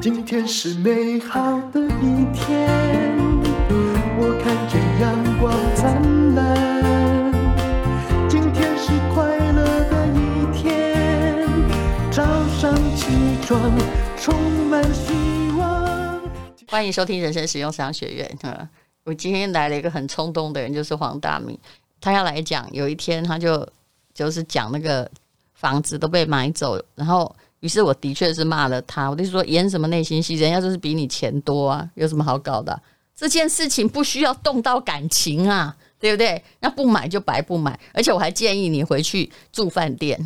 今天是美好的一天，我看见阳光灿烂。今天是快乐的一天，早上起床充满希望。欢迎收听人生实用商学院。我今天来了一个很冲动的人，就是黄大明，他要来讲。有一天，他就就是讲那个房子都被买走，然后。于是我的确是骂了他，我就说演什么内心戏，人家就是比你钱多啊，有什么好搞的啊？这件事情不需要动到感情啊，对不对？那不买就白不买，而且我还建议你回去住饭店。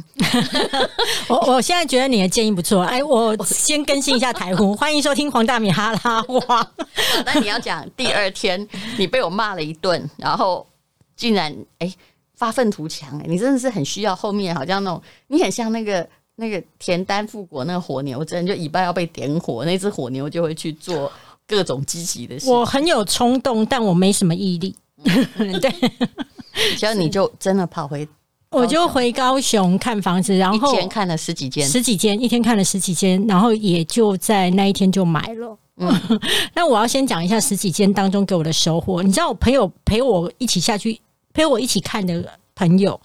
我我现在觉得你的建议不错，哎，我先更新一下台呼，欢迎收听黄大米哈拉话。那你要讲第二天你被我骂了一顿，然后竟然哎发愤图强，哎，你真的是很需要后面好像那种，你很像那个。那个田丹复国那个火牛阵，就尾巴要被点火，那只火牛就会去做各种积极的事。我很有冲动，但我没什么毅力。对，所以你就真的跑回，我就回高雄看房子，然后一天看了十几间，十几间，一天看了十几间，然后也就在那一天就买了。嗯，那我要先讲一下十几间当中给我的收获。你知道，我朋友陪我一起下去，陪我一起看的。朋友，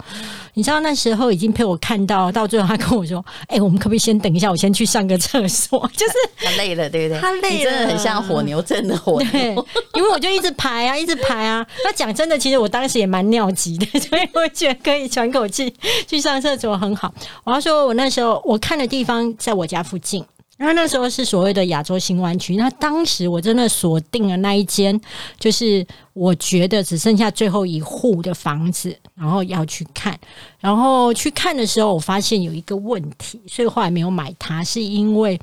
你知道那时候已经陪我看到，到最后他跟我说：“ 哎、欸，我们可不可以先等一下，我先去上个厕所。”就是他累了，对不对？他累了，真的很像火牛阵的火牛。对，因为我就一直排啊，一直排啊。那讲真的，其实我当时也蛮尿急的，所以我觉得可以喘口气去上厕所很好。我要说，我那时候我看的地方在我家附近。然后那时候是所谓的亚洲新湾区，那当时我真的锁定了那一间，就是我觉得只剩下最后一户的房子，然后要去看。然后去看的时候，我发现有一个问题，所以后来没有买它，是因为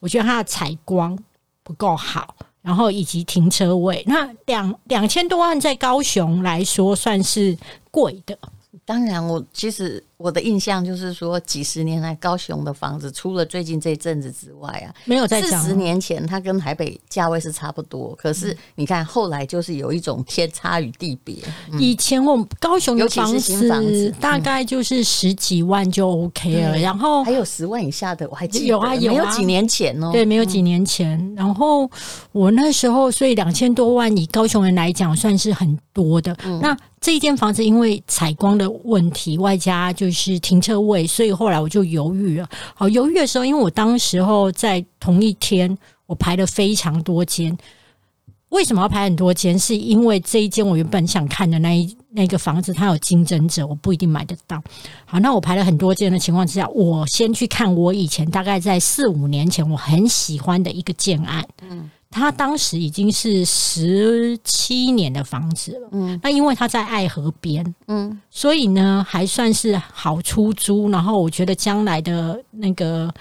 我觉得它的采光不够好，然后以及停车位。那两两千多万在高雄来说算是贵的。当然，我其实我的印象就是说，几十年来高雄的房子，除了最近这一阵子之外啊，没有在涨。四十年前它跟台北价位是差不多，可是你看后来就是有一种天差与地别。嗯、以前我们高雄的房子大概就是十几万就 OK 了，嗯、然后还有十万以下的，我还记得有啊，有啊，没有几年前哦，对，没有几年前。嗯、然后我那时候，所以两千多万以高雄人来讲算是很多的。嗯、那这一间房子因为采光的问题，外加就是停车位，所以后来我就犹豫了。好，犹豫的时候，因为我当时候在同一天，我排了非常多间。为什么要排很多间？是因为这一间我原本想看的那一那个房子，它有竞争者，我不一定买得到。好，那我排了很多间的情况之下，我先去看我以前大概在四五年前我很喜欢的一个建案。嗯。他当时已经是十七年的房子了，嗯，那因为他在爱河边，嗯，所以呢还算是好出租。然后我觉得将来的那个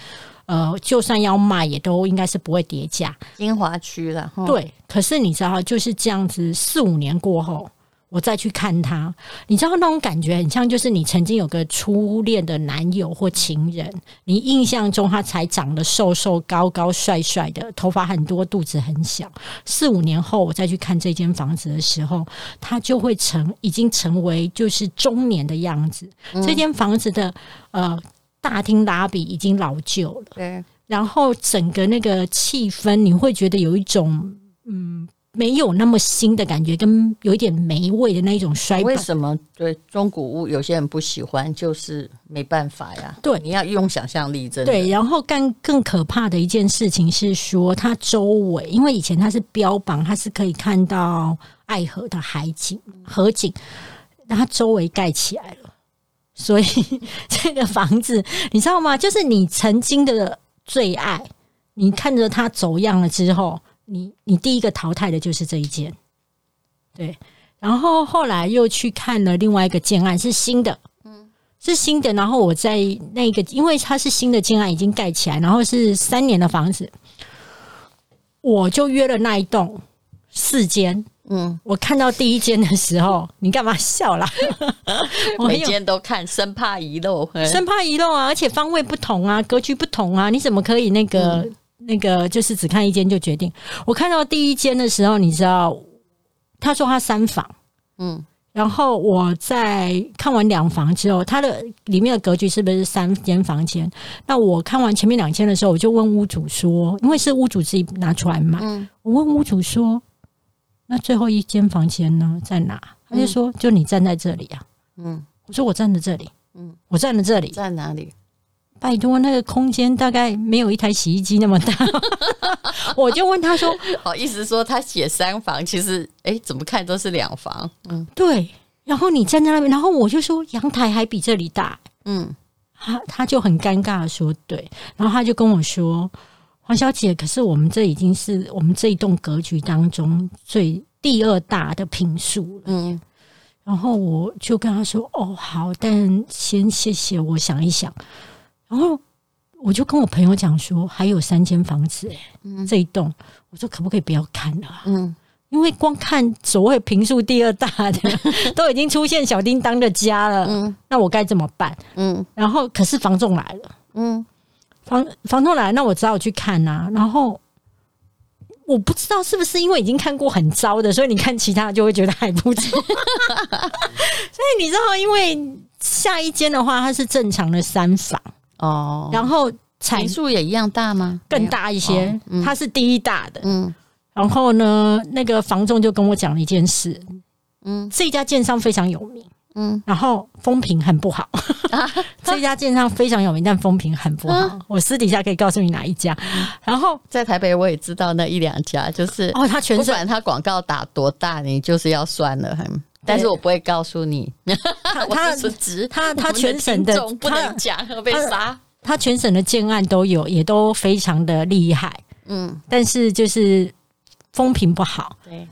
呃，就算要卖，也都应该是不会跌价。英华区了，对。可是你知道，就是这样子，四五年过后。我再去看他，你知道那种感觉很像，就是你曾经有个初恋的男友或情人，你印象中他才长得瘦瘦高高帅帅的，头发很多，肚子很小。四五年后我再去看这间房子的时候，他就会成已经成为就是中年的样子。嗯、这间房子的呃大厅拉比已经老旧了，对，然后整个那个气氛你会觉得有一种嗯。没有那么新的感觉，跟有一点霉味的那一种衰。为什么对中古屋有些人不喜欢？就是没办法呀。对，你要用想象力，真的。对，然后更更可怕的一件事情是说，它周围，因为以前它是标榜它是可以看到爱河的海景、河景，那它周围盖起来了，所以这个房子你知道吗？就是你曾经的最爱，你看着它走样了之后。你你第一个淘汰的就是这一间，对，然后后来又去看了另外一个建案，是新的，嗯，是新的。然后我在那个，因为它是新的建案，已经盖起来，然后是三年的房子，我就约了那一栋四间，嗯，我看到第一间的时候，你干嘛笑啦？我每间都看，生怕遗漏，生怕遗漏啊！而且方位不同啊，格局不同啊，你怎么可以那个？嗯那个就是只看一间就决定。我看到第一间的时候，你知道，他说他三房，嗯，然后我在看完两房之后，它的里面的格局是不是三间房间？那我看完前面两间的时候，我就问屋主说，因为是屋主自己拿出来买，嗯、我问屋主说，那最后一间房间呢，在哪？他就说，就你站在这里啊。嗯，我说我站在这里。嗯，我站在这里，在哪里？拜托，那个空间大概没有一台洗衣机那么大。我就问他说：“好意思说他写三房，其实哎、欸，怎么看都是两房。”嗯，对。然后你站在那边，然后我就说阳台还比这里大。嗯，他他就很尴尬的说：“对。”然后他就跟我说：“黄小姐，可是我们这已经是我们这一栋格局当中最第二大的平数了。”嗯。然后我就跟他说：“哦，好，但先谢谢，我想一想。”然后我就跟我朋友讲说：“还有三间房子，哎，嗯，这一栋，我说可不可以不要看了？嗯，因为光看所谓平数第二大的，都已经出现小叮当的家了，嗯，那我该怎么办？嗯，然后可是房仲来了，嗯，房房仲来，那我只好去看呐，啊，然后。”我不知道是不是因为已经看过很糟的，所以你看其他的就会觉得还不错。所以你知道，因为下一间的话，它是正常的三房哦，然后坪数也一样大吗？更大一些，哦嗯、它是第一大的。嗯，然后呢，那个房仲就跟我讲了一件事，嗯，这一家建商非常有名。嗯，然后风评很不好，啊、这家建商非常有名，但风评很不好。啊、我私底下可以告诉你哪一家。然后在台北我也知道那一两家，就是哦，他全不管他广告打多大，你就是要算了。很，但是我不会告诉你。他 他他他全省的不能讲被杀。他全省的建案都有，也都非常的厉害。嗯，但是就是风评不好。对。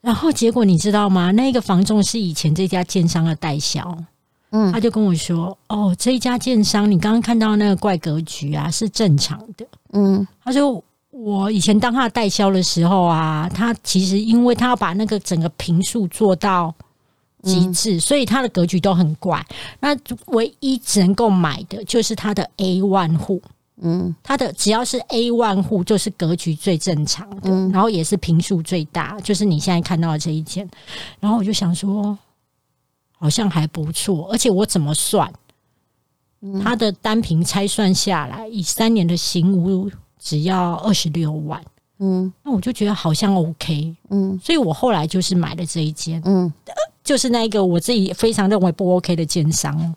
然后结果你知道吗？那个房仲是以前这家建商的代销，嗯，他就跟我说：“哦，这一家建商，你刚刚看到那个怪格局啊，是正常的。”嗯，他说：“我以前当他的代销的时候啊，他其实因为他要把那个整个平数做到极致，嗯，所以他的格局都很怪。那唯一只能够买的就是他的 A one 户。”嗯，他的只要是 A one 户，就是格局最正常的，嗯、然后也是平数最大，就是你现在看到的这一间。然后我就想说，好像还不错，而且我怎么算，他的单坪拆算下来，以三年的行屋只要二十六万，嗯，那我就觉得好像 OK，嗯，所以我后来就是买了这一间，嗯，就是那一个我自己非常认为不 OK 的奸商。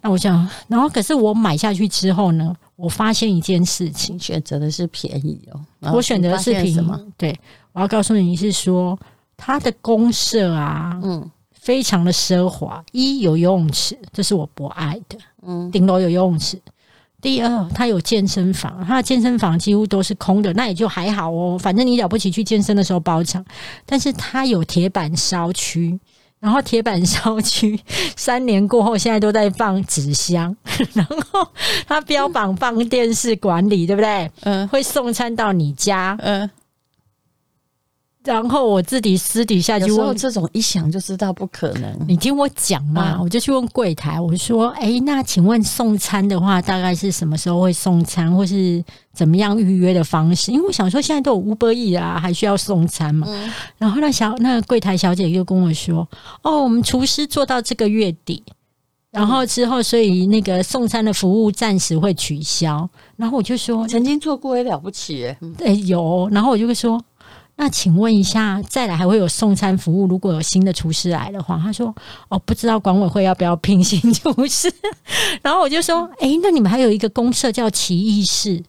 那我想，然后可是我买下去之后呢？我发现一件事情，选择的是便宜哦。我选择的是便宜，对，我要告诉你是说，它的公社啊，嗯，非常的奢华。一有游泳池，这是我不爱的，嗯，顶楼有游泳池。第二，它有健身房，它的健身房几乎都是空的，那也就还好哦。反正你了不起去健身的时候包场，但是它有铁板烧区。然后铁板烧区 三年过后，现在都在放纸箱。然后他标榜放电视管理，对不对？嗯，会送餐到你家。嗯。然后我自己私底下就问，这种一想就知道不可能。你听我讲嘛，嗯、我就去问柜台，我说：“哎，那请问送餐的话，大概是什么时候会送餐，或是怎么样预约的方式？”因为我想说，现在都有 Uber Eats 啊，还需要送餐嘛？嗯、然后那小那个柜台小姐又跟我说：“哦，我们厨师做到这个月底，然后之后，所以那个送餐的服务暂时会取消。”然后我就说：“曾经做过也了不起耶。”哎，有。然后我就会说。那请问一下，再来还会有送餐服务？如果有新的厨师来的话，他说：“哦，不知道管委会要不要聘新厨师。”然后我就说：“哎、那你们还有一个公社叫奇异室，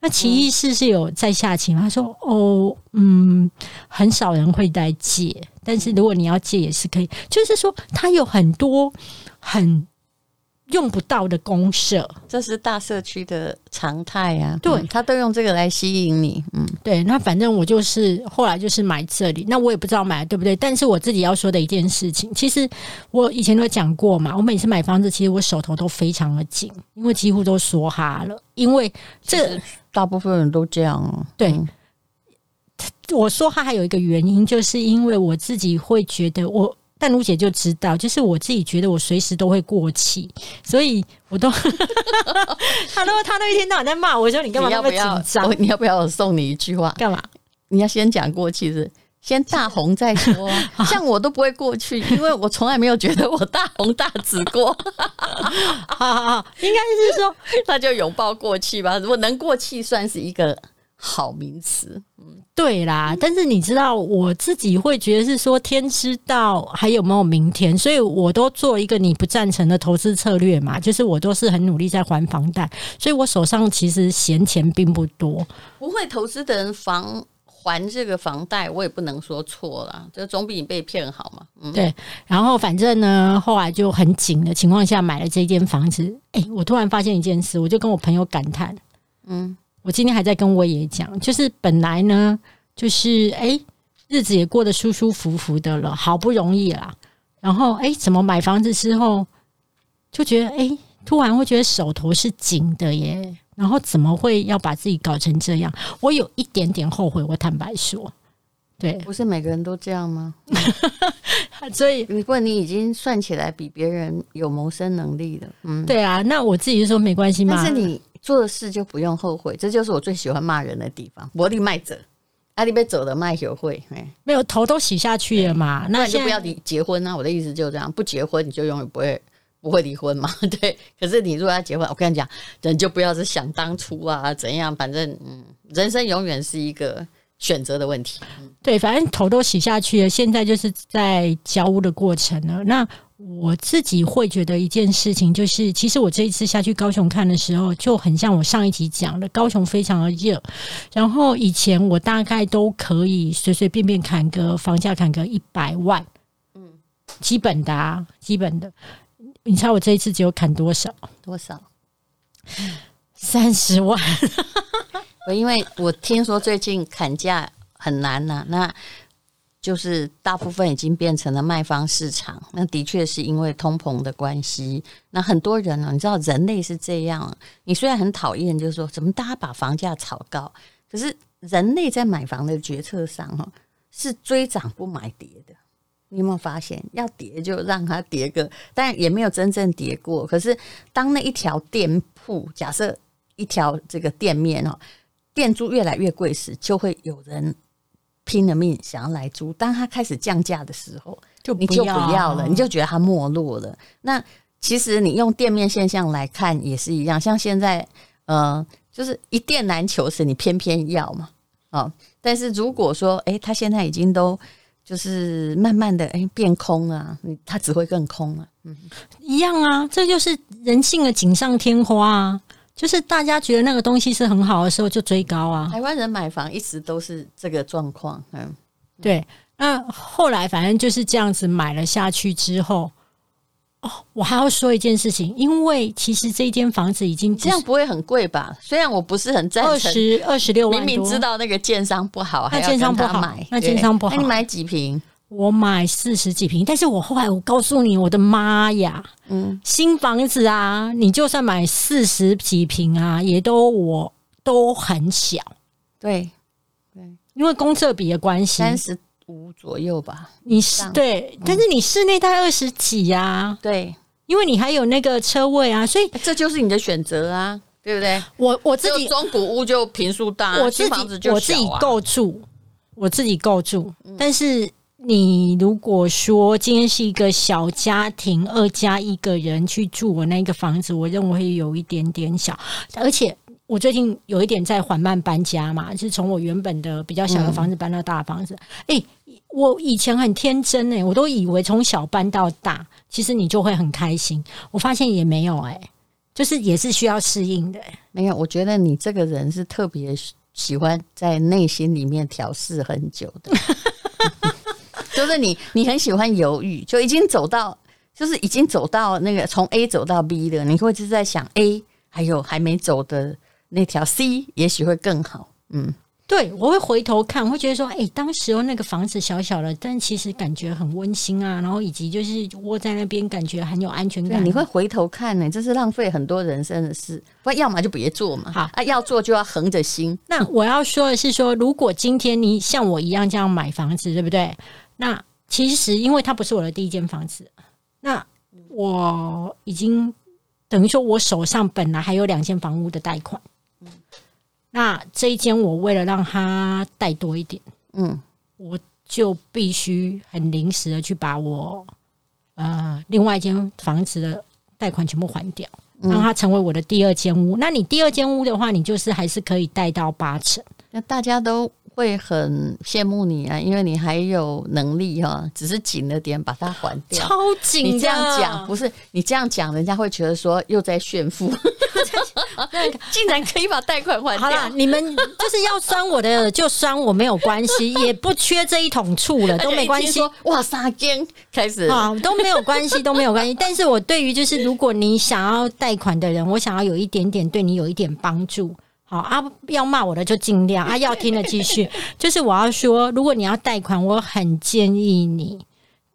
那奇异室是有在下棋吗？”他说：“哦，嗯，很少人会来借，但是如果你要借也是可以。就是说，他有很多很。”用不到的公社，这是大社区的常态呀、啊。对、嗯，他都用这个来吸引你。嗯，对。那反正我就是后来就是买这里，那我也不知道买对不对。但是我自己要说的一件事情，其实我以前都讲过嘛。我每次买房子，其实我手头都非常的紧，因为几乎都梭哈了。因为这大部分人都这样。对，嗯、我说哈还有一个原因，就是因为我自己会觉得我。但卢姐就知道，就是我自己觉得我随时都会过气，所以我都，他都他都一天到晚在骂我，说你干嘛那么紧张？你要不要我送你一句话？干嘛？你要先讲过气是先大红再说，像我都不会过去，因为我从来没有觉得我大红大紫过。好好好，应该是说，那就拥抱过去吧。如果能过气，算是一个好名词。嗯，对啦。但是你知道，我自己会觉得是说，天知道还有没有明天，所以我都做一个你不赞成的投资策略嘛，就是我都是很努力在还房贷，所以我手上其实闲钱并不多。不会投资的人房。还这个房贷，我也不能说错了，这总比你被骗好嘛。嗯，对。然后反正呢，后来就很紧的情况下买了这间房子。哎，我突然发现一件事，我就跟我朋友感叹，嗯，我今天还在跟我爷讲，就是本来呢，就是哎，日子也过得舒舒服服的了，好不容易啦。然后哎，怎么买房子之后就觉得哎，突然会觉得手头是紧的耶。然后怎么会要把自己搞成这样？我有一点点后悔。我坦白说，对，不是每个人都这样吗？所以，如果你已经算起来比别人有谋生能力了，嗯，对啊，那我自己就说没关系嘛。但是你做的事就不用后悔，这就是我最喜欢骂人的地方。我力卖者，阿里被走的卖学会，没有头都洗下去了嘛？那你就不要离结婚啊！我的意思就是这样，不结婚你就永远不会。不会离婚嘛？对，可是你如果要结婚，我跟你讲，人就不要是想当初啊，怎样？反正嗯，人生永远是一个选择的问题。嗯、对，反正头都洗下去了，现在就是在交屋的过程了。那我自己会觉得一件事情，就是其实我这一次下去高雄看的时候，就很像我上一集讲的，高雄非常的热。然后以前我大概都可以随随便便砍个房价，砍个一百万，嗯，基本的啊，基本的。你猜我这一次只有砍多少？多少？三十万。我 因为我听说最近砍价很难呐、啊，那就是大部分已经变成了卖方市场。那的确是因为通膨的关系。那很多人呢、你知道人类是这样。你虽然很讨厌，就是说怎么大家把房价炒高，可是人类在买房的决策上哈，是追涨不买跌的。你有没有发现，要跌就让它跌个，但也没有真正跌过。可是，当那一条店铺，假设一条这个店面哦，店租越来越贵时，就会有人拼了命想要来租。当它开始降价的时候，就你就不要了，你就觉得它没落了。那其实你用店面现象来看也是一样，像现在，呃，就是一店难求时，你偏偏要嘛，哦。但是如果说，诶，它现在已经都。就是慢慢的哎、欸、变空了、啊，它只会更空了、啊。嗯，一样啊，这就是人性的锦上添花啊。就是大家觉得那个东西是很好的时候，就追高啊。台湾人买房一直都是这个状况。嗯，对。那后来反正就是这样子买了下去之后。哦，我还要说一件事情，因为其实这间房子已经这样不会很贵吧？虽然我不是很赞成，二十二十六万，明明知道那个建商不好，那建商不好，那建商不好，那你买几坪？我买四十几平，但是我后来我告诉你，我的妈呀，嗯，新房子啊，你就算买四十几平啊，也都我都很小，对对，因为公厕比的关系，三十。五左右吧，你是对，嗯、但是你室内大概二十几呀、啊，对，因为你还有那个车位啊，所以这就是你的选择啊，对不对？我我自己中古屋就平数大，我自己房子我自己够住，我自己够住。嗯、但是你如果说今天是一个小家庭，二加一个人去住我那个房子，我认为会有一点点小，而且。我最近有一点在缓慢搬家嘛，是从我原本的比较小的房子搬到大房子。哎、嗯欸，我以前很天真哎、欸，我都以为从小搬到大，其实你就会很开心。我发现也没有哎、欸，就是也是需要适应的、欸。没有，我觉得你这个人是特别喜欢在内心里面调试很久的，就是你你很喜欢犹豫，就已经走到，就是已经走到那个从 A 走到 B 的，你会就是在想 A 还有还没走的。那条 C 也许会更好，嗯，对，我会回头看，我会觉得说，哎、欸，当时候那个房子小小的，但其实感觉很温馨啊，然后以及就是窝在那边，感觉很有安全感。你会回头看呢、欸，这是浪费很多人生的事，不然要么就别做嘛。好啊，要做就要横着心。那我要说的是说，如果今天你像我一样这样买房子，对不对？那其实因为它不是我的第一间房子，那我已经等于说我手上本来还有两间房屋的贷款。那这一间我为了让它贷多一点，嗯，我就必须很临时的去把我呃另外一间房子的贷款全部还掉，让它成为我的第二间屋。那你第二间屋的话，你就是还是可以贷到八成。那大家都。会很羡慕你啊，因为你还有能力哈、啊，只是紧了点把它还掉。超紧！你这样讲不是你这样讲，人家会觉得说又在炫富。竟然可以把贷款还掉。好了，你们就是要酸我的就酸我没有关系，也不缺这一桶醋了，都没关系。哇，三间开始啊，都没有关系，都没有关系。但是我对于就是如果你想要贷款的人，我想要有一点点对你有一点帮助。好啊，要骂我的就尽量啊，要听的继续。就是我要说，如果你要贷款，我很建议你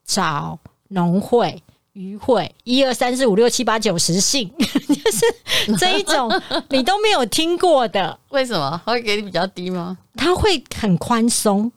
找农会、渔会，一二三四五六七八九十信，就是这一种你都没有听过的。为什么？他会给你比较低吗？他会很宽松，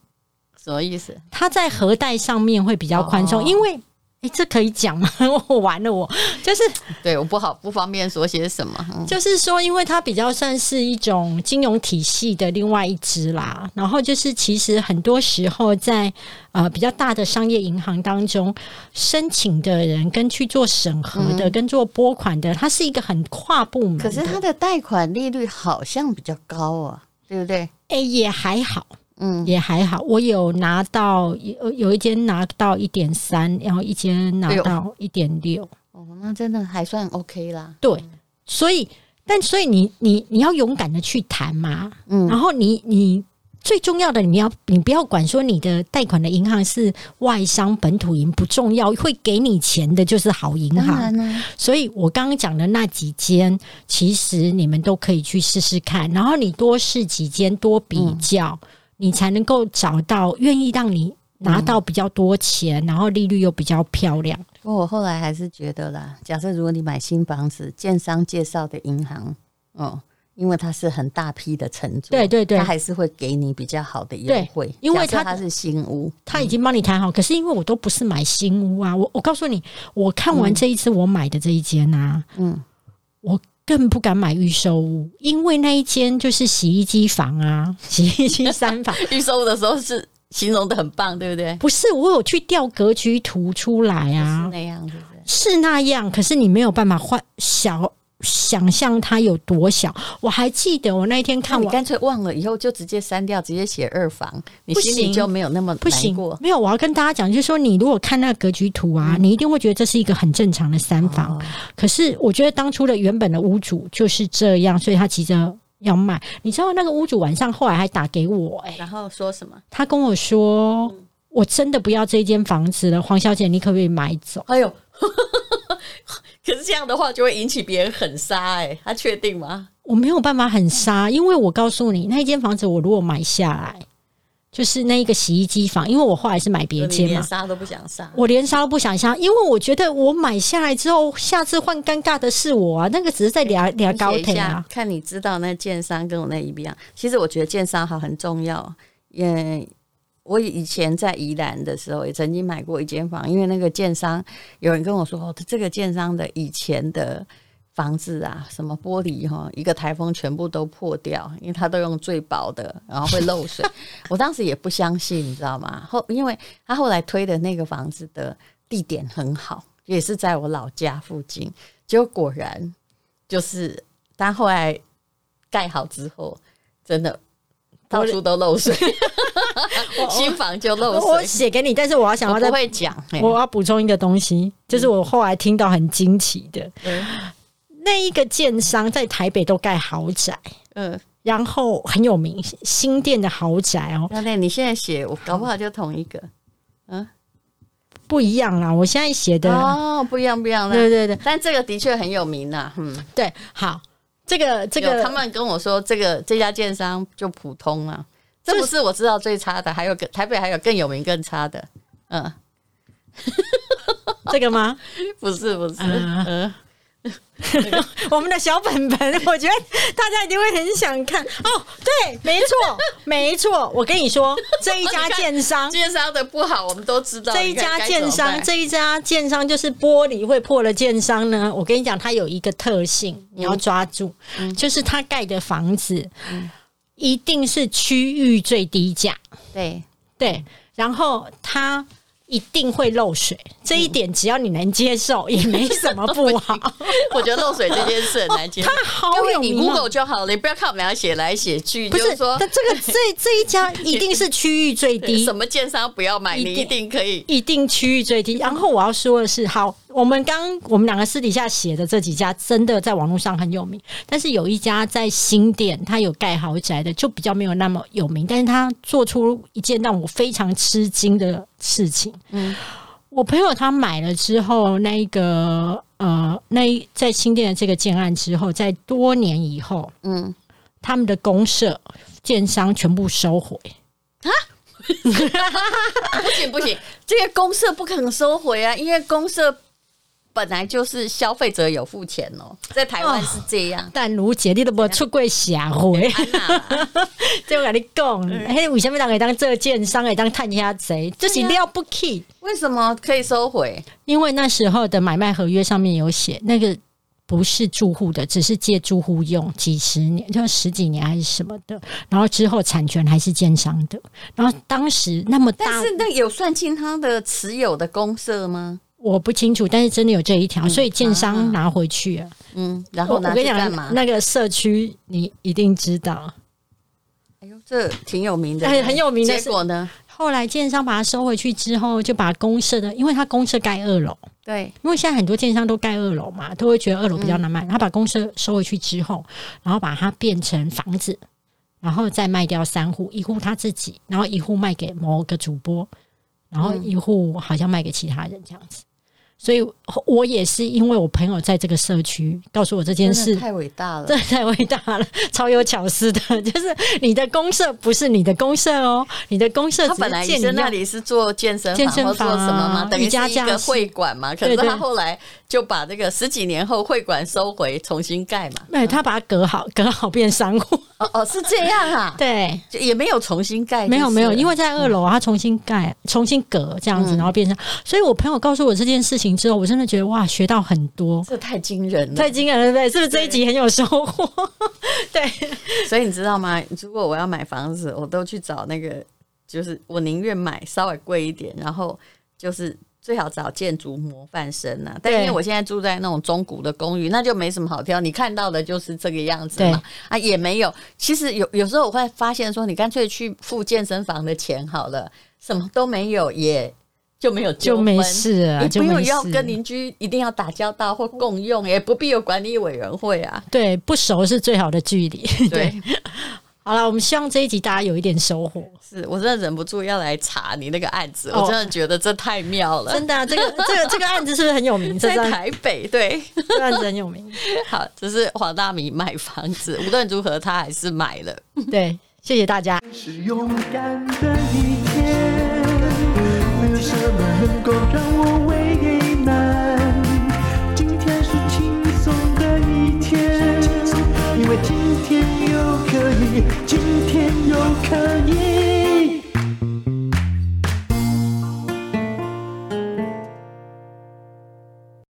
什么意思？它在核贷上面会比较宽松，哦、因为。欸、这可以讲吗？我完了我，我就是对我不好不方便说些什么。嗯、就是说，因为它比较算是一种金融体系的另外一支啦。然后就是，其实很多时候在呃比较大的商业银行当中，申请的人跟去做审核的、嗯、跟做拨款的，它是一个很跨部门。可是它的贷款利率好像比较高啊，对不对？哎、欸，也还好。嗯，也还好，我有拿到有有一间拿到一点三，然后一间拿到一点六。哦，那真的还算 OK 啦。对，所以但所以你你你要勇敢的去谈嘛，嗯，然后你你最重要的你要你不要管说你的贷款的银行是外商本土银不重要，会给你钱的就是好银行。所以我刚刚讲的那几间，其实你们都可以去试试看，然后你多试几间，多比较。嗯你才能够找到愿意让你拿到比较多钱，嗯、然后利率又比较漂亮。不过我后来还是觉得啦，假设如果你买新房子，建商介绍的银行，哦，因为它是很大批的承租，对对对，他还是会给你比较好的优惠，因为它它是新屋，他已经帮你谈好。嗯、可是因为我都不是买新屋啊，我我告诉你，我看完这一次我买的这一间啊，嗯，我。更不敢买预售屋，因为那一间就是洗衣机房啊，洗衣机三房。预售屋的时候是形容的很棒，对不对？不是，我有去调格局图出来啊，是那样子，是那样。可是你没有办法换小。想象它有多小，我还记得我那一天看，你干脆忘了，以后就直接删掉，直接写二房，你心里就没有那么难过。不行，没有，我要跟大家讲，就是说，你如果看那个格局图啊，嗯、你一定会觉得这是一个很正常的三房。哦、可是我觉得当初的原本的屋主就是这样，所以他急着要卖。你知道那个屋主晚上后来还打给我、欸，哎，然后说什么？他跟我说：“嗯、我真的不要这间房子了，黄小姐，你可不可以买走？”哎呦！可是这样的话就会引起别人很杀哎，他确定吗？我没有办法很杀，因为我告诉你，那一间房子我如果买下来，就是那一个洗衣机房，因为我后来是买别间嘛，连杀都不想杀，我连杀都不想杀，因为我觉得我买下来之后，下次换尴尬的是我啊，那个只是在聊聊高铁啊。看你知道那建商跟我那一样，其实我觉得建商好很重要，也。我以前在宜兰的时候，也曾经买过一间房，因为那个建商有人跟我说，哦，这个建商的以前的房子啊，什么玻璃哈，一个台风全部都破掉，因为他都用最薄的，然后会漏水。我当时也不相信，你知道吗？后因为他后来推的那个房子的地点很好，也是在我老家附近，结果果然就是，但后来盖好之后，真的。到处都漏水，新房就漏水。我写给你，但是我要想要再会讲，我要补充一个东西，就是我后来听到很惊奇的，嗯、那一个建商在台北都盖豪宅，嗯，然后很有名，新店的豪宅哦。那那你现在写，我搞不好就同一个，嗯，不一样啦。我现在写的哦，不一样，不一样。对对对，但这个的确很有名呐，嗯，对，好。这个这个，他们跟我说，这个这家建商就普通啊，这不是我知道最差的，还有个台北还有更有名更差的，嗯，这个吗？不 是不是，嗯。嗯 我们的小本本，我觉得大家一定会很想看哦。对，没错，没错。我跟你说，这一家 建商，建商的不好，我们都知道。这一家建商，这一家建商就是玻璃会破了建商呢。我跟你讲，它有一个特性，你要抓住，嗯、就是它盖的房子一定是区域最低价。对对，然后它一定会漏水，这一点只要你能接受，也没什么不好。我觉得漏水这件事很难接受。他好有名，你 Google 就好了，你不要看我们俩写来写去。不是说，这个 这这一家一定是区域最低，什么建商不要买，你一定可以，一定区域最低。然后我要说的是，好。我们刚我们两个私底下写的这几家真的在网络上很有名，但是有一家在新店，它有盖豪宅的，就比较没有那么有名。但是他做出一件让我非常吃惊的事情。嗯，我朋友他买了之后，那一个呃，那一在新店的这个建案之后，在多年以后，嗯，他们的公社建商全部收回啊。不行不行，这个公社不可能收回啊，因为公设。本来就是消费者有付钱哦，在台湾是这样。哦、但卢姐，你都没出过社会，这我 跟你讲，嘿，为什么当会当这个建商，会当探下贼，这是了不起。为什么可以收回？因为那时候的买卖合约上面有写，那个不是住户的，只是借住户用几十年，就十几年还是什么的。然后之后产权还是建商的。然后当时那么大，但是那有算进他的持有的公社吗？我不清楚，但是真的有这一条，嗯、所以建商拿回去啊。嗯，然后我跟你讲？那个社区你一定知道。哎呦，这挺有名的，很很有名的。结果呢？后来建商把它收回去之后，就把公社的，因为他公社盖二楼，对，因为现在很多建商都盖二楼嘛，都会觉得二楼比较难卖。嗯、他把公社收回去之后，然后把它变成房子，然后再卖掉三户，一户他自己，然后一户卖给某个主播，然后一户好像卖给其他人这样子。所以，我也是因为我朋友在这个社区告诉我这件事，太伟大了，真的太伟大了，超有巧思的。就是你的公社不是你的公社哦，你的公社。他本来医生那里是做健身健身房什么吗？等于是一个会馆嘛。可是他后来就把这个十几年后会馆收回，重新盖嘛。对，他把它隔好，隔好变商户。哦哦，是这样啊。对，也没有重新盖，没有没有，因为在二楼他重新盖，重新隔这样子，然后变成。所以我朋友告诉我这件事情。之后我真的觉得哇，学到很多，这太惊人了，太惊人了，对不对？是不是这一集很有收获？对，所以你知道吗？如果我要买房子，我都去找那个，就是我宁愿买稍微贵一点，然后就是最好找建筑模范生啊。但因为我现在住在那种中古的公寓，那就没什么好挑，你看到的就是这个样子嘛。啊，也没有。其实有有时候我会发现说，你干脆去付健身房的钱好了，什么都没有也。就没有就没事啊，你不用要跟邻居一定要打交道或共用，也不必有管理委员会啊。对，不熟是最好的距离。对，好了，我们希望这一集大家有一点收获。是我真的忍不住要来查你那个案子，我真的觉得这太妙了。真的，这个这个这个案子是不是很有名？在台北，对，这个案子很有名。好，这是黄大米买房子，无论如何他还是买了。对，谢谢大家。是勇敢的一什么能够让我为难？今天是轻松的一天因为今天又可以今天又可以。